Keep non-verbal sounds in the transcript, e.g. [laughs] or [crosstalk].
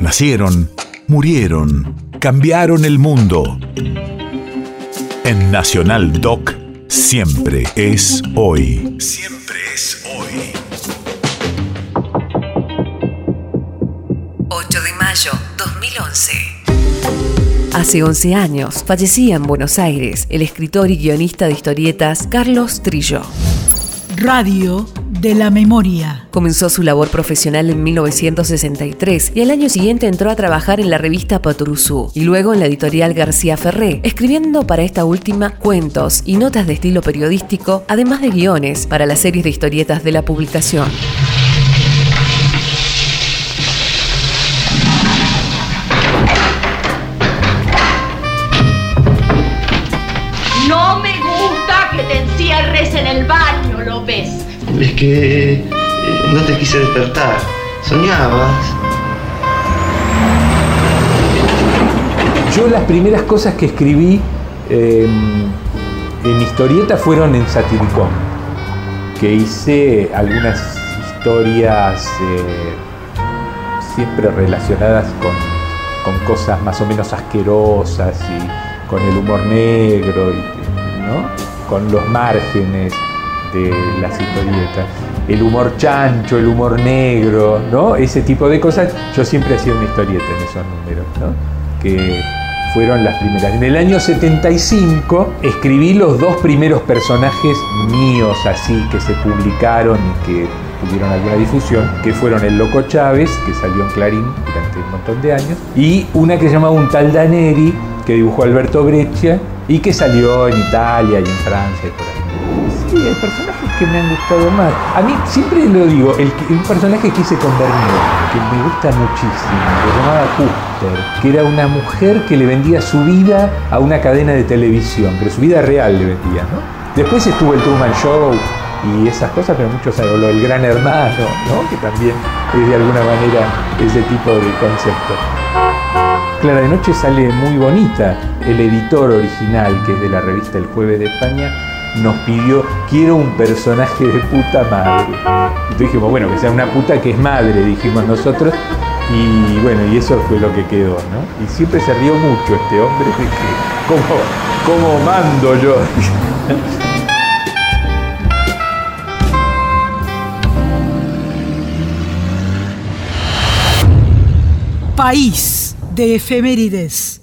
Nacieron, murieron, cambiaron el mundo. En Nacional Doc, siempre es hoy. Siempre es hoy. 8 de mayo 2011. Hace 11 años fallecía en Buenos Aires el escritor y guionista de historietas Carlos Trillo. Radio de la Memoria. Comenzó su labor profesional en 1963 y al año siguiente entró a trabajar en la revista Patrusú y luego en la editorial García Ferré, escribiendo para esta última cuentos y notas de estilo periodístico, además de guiones para las series de historietas de la publicación. No me gusta que te encierres en el baño, López. Es que eh, no te quise despertar. Soñabas. Yo las primeras cosas que escribí eh, en historieta fueron en Satiricón, que hice algunas historias eh, siempre relacionadas con, con cosas más o menos asquerosas y con el humor negro, y, con los márgenes de las historietas. El humor chancho, el humor negro, ¿no? Ese tipo de cosas. Yo siempre hacía una historieta en esos números, ¿no? Que fueron las primeras. En el año 75 escribí los dos primeros personajes míos así que se publicaron y que tuvieron alguna difusión, que fueron El Loco Chávez, que salió en Clarín durante un montón de años, y una que se llamaba Un tal Daneri, que dibujó Alberto Breccia, y que salió en Italia y en Francia y por ahí. Sí, hay personajes que me han gustado más. A mí siempre lo digo, el, personaje que hice con Bernier, que me gusta muchísimo, que se llamaba Custer, que era una mujer que le vendía su vida a una cadena de televisión, pero su vida real le vendía, ¿no? Después estuvo el Truman Show y esas cosas, pero muchos lo del Gran Hermano, ¿no? Que también es de alguna manera ese tipo de concepto. Clara de Noche sale muy bonita. El editor original, que es de la revista El Jueves de España, nos pidió, quiero un personaje de puta madre. Entonces dijimos, bueno, que sea una puta que es madre, dijimos nosotros. Y bueno, y eso fue lo que quedó, ¿no? Y siempre se rió mucho este hombre de [laughs] que, ¿cómo, cómo mando yo? País de efemérides.